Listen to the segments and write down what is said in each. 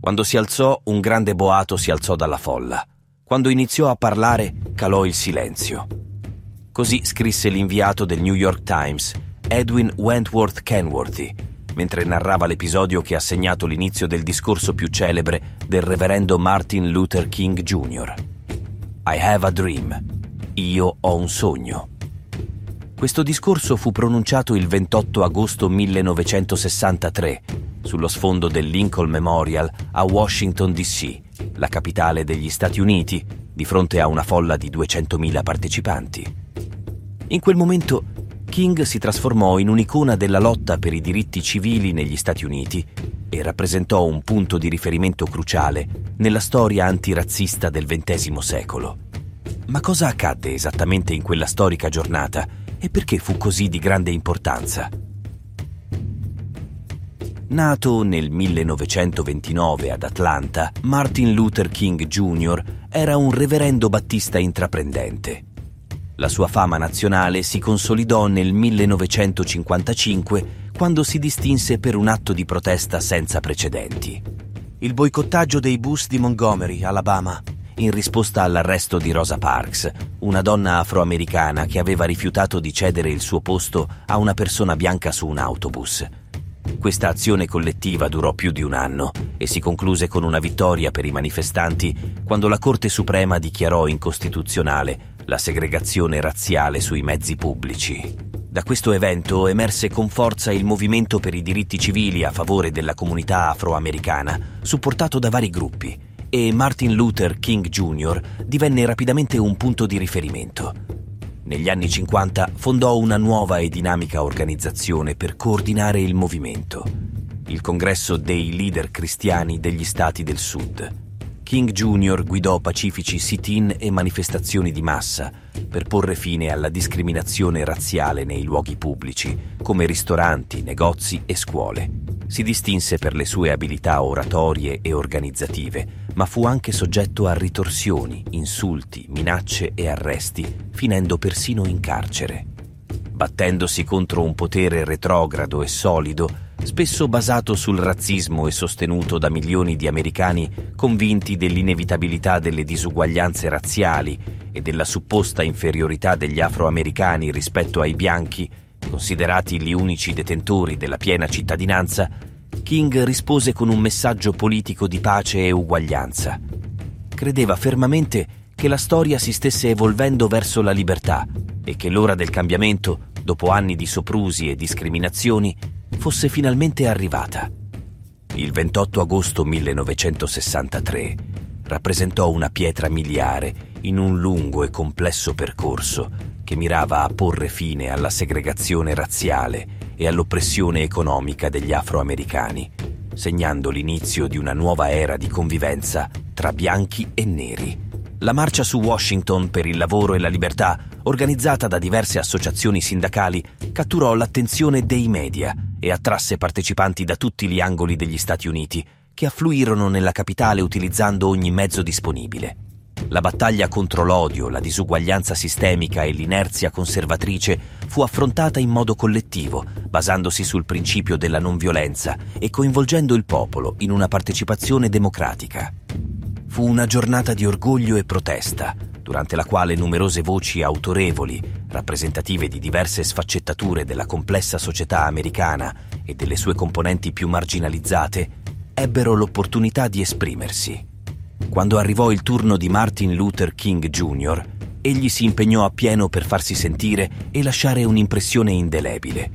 Quando si alzò, un grande boato si alzò dalla folla. Quando iniziò a parlare, calò il silenzio. Così scrisse l'inviato del New York Times, Edwin Wentworth Kenworthy, mentre narrava l'episodio che ha segnato l'inizio del discorso più celebre del reverendo Martin Luther King Jr. I have a dream. Io ho un sogno. Questo discorso fu pronunciato il 28 agosto 1963 sullo sfondo del Lincoln Memorial a Washington, D.C., la capitale degli Stati Uniti, di fronte a una folla di 200.000 partecipanti. In quel momento King si trasformò in un'icona della lotta per i diritti civili negli Stati Uniti e rappresentò un punto di riferimento cruciale nella storia antirazzista del XX secolo. Ma cosa accadde esattamente in quella storica giornata e perché fu così di grande importanza? Nato nel 1929 ad Atlanta, Martin Luther King Jr. era un reverendo battista intraprendente. La sua fama nazionale si consolidò nel 1955 quando si distinse per un atto di protesta senza precedenti. Il boicottaggio dei bus di Montgomery, Alabama, in risposta all'arresto di Rosa Parks, una donna afroamericana che aveva rifiutato di cedere il suo posto a una persona bianca su un autobus. Questa azione collettiva durò più di un anno e si concluse con una vittoria per i manifestanti quando la Corte Suprema dichiarò incostituzionale la segregazione razziale sui mezzi pubblici. Da questo evento emerse con forza il movimento per i diritti civili a favore della comunità afroamericana, supportato da vari gruppi, e Martin Luther King Jr. divenne rapidamente un punto di riferimento. Negli anni 50 fondò una nuova e dinamica organizzazione per coordinare il movimento, il Congresso dei leader cristiani degli Stati del Sud. King Jr. guidò pacifici sit-in e manifestazioni di massa per porre fine alla discriminazione razziale nei luoghi pubblici, come ristoranti, negozi e scuole. Si distinse per le sue abilità oratorie e organizzative, ma fu anche soggetto a ritorsioni, insulti, minacce e arresti, finendo persino in carcere. Battendosi contro un potere retrogrado e solido, spesso basato sul razzismo e sostenuto da milioni di americani convinti dell'inevitabilità delle disuguaglianze razziali e della supposta inferiorità degli afroamericani rispetto ai bianchi, considerati gli unici detentori della piena cittadinanza, King rispose con un messaggio politico di pace e uguaglianza. Credeva fermamente che la storia si stesse evolvendo verso la libertà e che l'ora del cambiamento, dopo anni di soprusi e discriminazioni, fosse finalmente arrivata. Il 28 agosto 1963 rappresentò una pietra miliare in un lungo e complesso percorso che mirava a porre fine alla segregazione razziale e all'oppressione economica degli afroamericani, segnando l'inizio di una nuova era di convivenza tra bianchi e neri. La marcia su Washington per il lavoro e la libertà, organizzata da diverse associazioni sindacali, catturò l'attenzione dei media e attrasse partecipanti da tutti gli angoli degli Stati Uniti, che affluirono nella capitale utilizzando ogni mezzo disponibile. La battaglia contro l'odio, la disuguaglianza sistemica e l'inerzia conservatrice fu affrontata in modo collettivo, basandosi sul principio della non violenza e coinvolgendo il popolo in una partecipazione democratica. Fu una giornata di orgoglio e protesta, durante la quale numerose voci autorevoli, rappresentative di diverse sfaccettature della complessa società americana e delle sue componenti più marginalizzate, ebbero l'opportunità di esprimersi. Quando arrivò il turno di Martin Luther King Jr., egli si impegnò appieno per farsi sentire e lasciare un'impressione indelebile.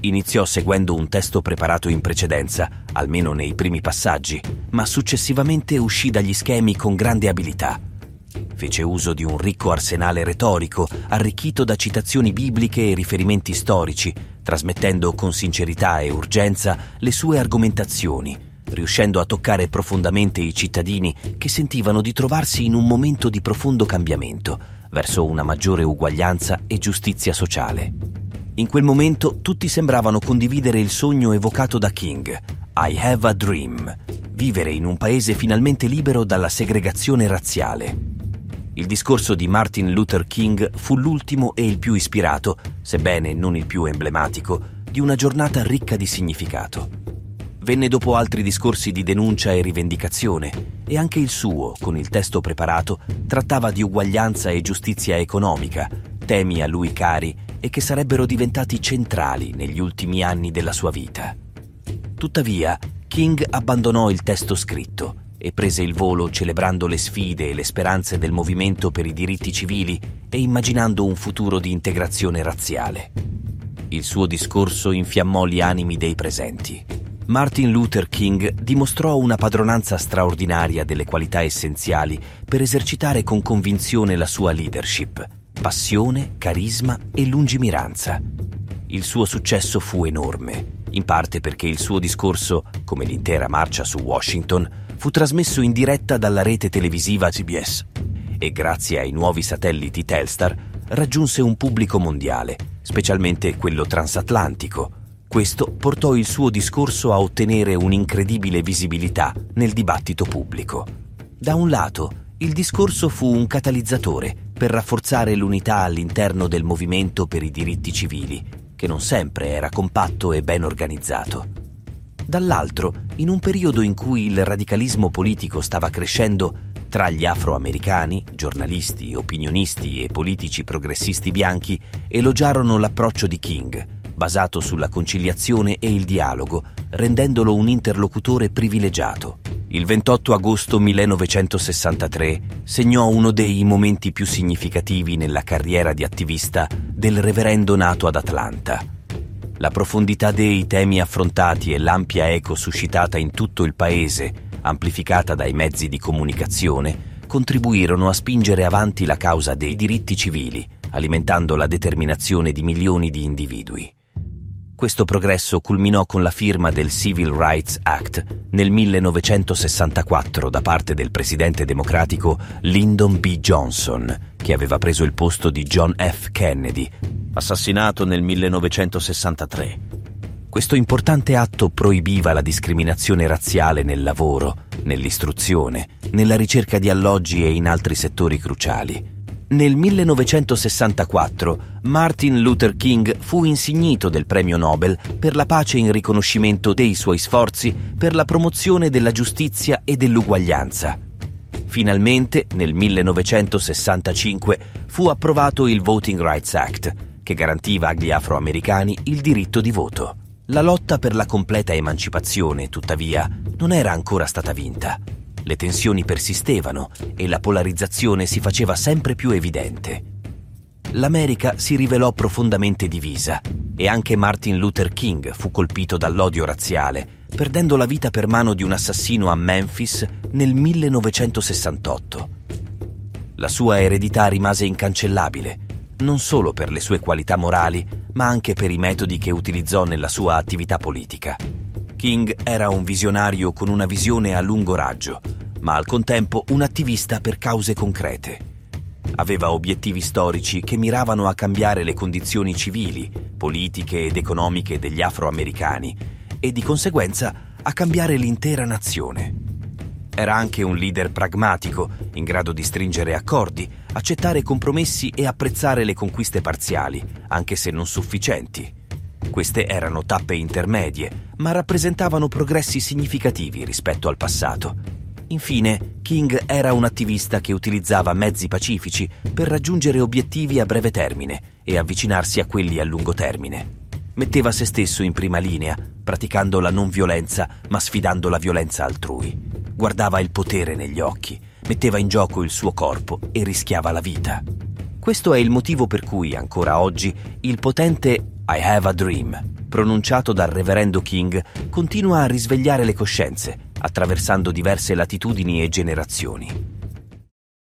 Iniziò seguendo un testo preparato in precedenza, almeno nei primi passaggi, ma successivamente uscì dagli schemi con grande abilità. Fece uso di un ricco arsenale retorico, arricchito da citazioni bibliche e riferimenti storici, trasmettendo con sincerità e urgenza le sue argomentazioni, riuscendo a toccare profondamente i cittadini che sentivano di trovarsi in un momento di profondo cambiamento verso una maggiore uguaglianza e giustizia sociale. In quel momento tutti sembravano condividere il sogno evocato da King, I have a dream, vivere in un paese finalmente libero dalla segregazione razziale. Il discorso di Martin Luther King fu l'ultimo e il più ispirato, sebbene non il più emblematico, di una giornata ricca di significato. Venne dopo altri discorsi di denuncia e rivendicazione e anche il suo, con il testo preparato, trattava di uguaglianza e giustizia economica, temi a lui cari e che sarebbero diventati centrali negli ultimi anni della sua vita. Tuttavia, King abbandonò il testo scritto e prese il volo celebrando le sfide e le speranze del movimento per i diritti civili e immaginando un futuro di integrazione razziale. Il suo discorso infiammò gli animi dei presenti. Martin Luther King dimostrò una padronanza straordinaria delle qualità essenziali per esercitare con convinzione la sua leadership passione, carisma e lungimiranza. Il suo successo fu enorme, in parte perché il suo discorso, come l'intera marcia su Washington, fu trasmesso in diretta dalla rete televisiva CBS e grazie ai nuovi satelliti Telstar raggiunse un pubblico mondiale, specialmente quello transatlantico. Questo portò il suo discorso a ottenere un'incredibile visibilità nel dibattito pubblico. Da un lato, il discorso fu un catalizzatore per rafforzare l'unità all'interno del movimento per i diritti civili, che non sempre era compatto e ben organizzato. Dall'altro, in un periodo in cui il radicalismo politico stava crescendo tra gli afroamericani, giornalisti, opinionisti e politici progressisti bianchi elogiarono l'approccio di King, basato sulla conciliazione e il dialogo, rendendolo un interlocutore privilegiato. Il 28 agosto 1963 segnò uno dei momenti più significativi nella carriera di attivista del reverendo nato ad Atlanta. La profondità dei temi affrontati e l'ampia eco suscitata in tutto il paese, amplificata dai mezzi di comunicazione, contribuirono a spingere avanti la causa dei diritti civili, alimentando la determinazione di milioni di individui. Questo progresso culminò con la firma del Civil Rights Act nel 1964 da parte del presidente democratico Lyndon B. Johnson, che aveva preso il posto di John F. Kennedy, assassinato nel 1963. Questo importante atto proibiva la discriminazione razziale nel lavoro, nell'istruzione, nella ricerca di alloggi e in altri settori cruciali. Nel 1964 Martin Luther King fu insignito del premio Nobel per la pace in riconoscimento dei suoi sforzi per la promozione della giustizia e dell'uguaglianza. Finalmente, nel 1965, fu approvato il Voting Rights Act, che garantiva agli afroamericani il diritto di voto. La lotta per la completa emancipazione, tuttavia, non era ancora stata vinta le tensioni persistevano e la polarizzazione si faceva sempre più evidente. L'America si rivelò profondamente divisa e anche Martin Luther King fu colpito dall'odio razziale, perdendo la vita per mano di un assassino a Memphis nel 1968. La sua eredità rimase incancellabile, non solo per le sue qualità morali, ma anche per i metodi che utilizzò nella sua attività politica. King era un visionario con una visione a lungo raggio, ma al contempo un attivista per cause concrete. Aveva obiettivi storici che miravano a cambiare le condizioni civili, politiche ed economiche degli afroamericani e di conseguenza a cambiare l'intera nazione. Era anche un leader pragmatico, in grado di stringere accordi, accettare compromessi e apprezzare le conquiste parziali, anche se non sufficienti. Queste erano tappe intermedie, ma rappresentavano progressi significativi rispetto al passato. Infine, King era un attivista che utilizzava mezzi pacifici per raggiungere obiettivi a breve termine e avvicinarsi a quelli a lungo termine. Metteva se stesso in prima linea, praticando la non violenza ma sfidando la violenza altrui. Guardava il potere negli occhi, metteva in gioco il suo corpo e rischiava la vita. Questo è il motivo per cui, ancora oggi, il potente I Have a Dream, pronunciato dal reverendo King, continua a risvegliare le coscienze, attraversando diverse latitudini e generazioni.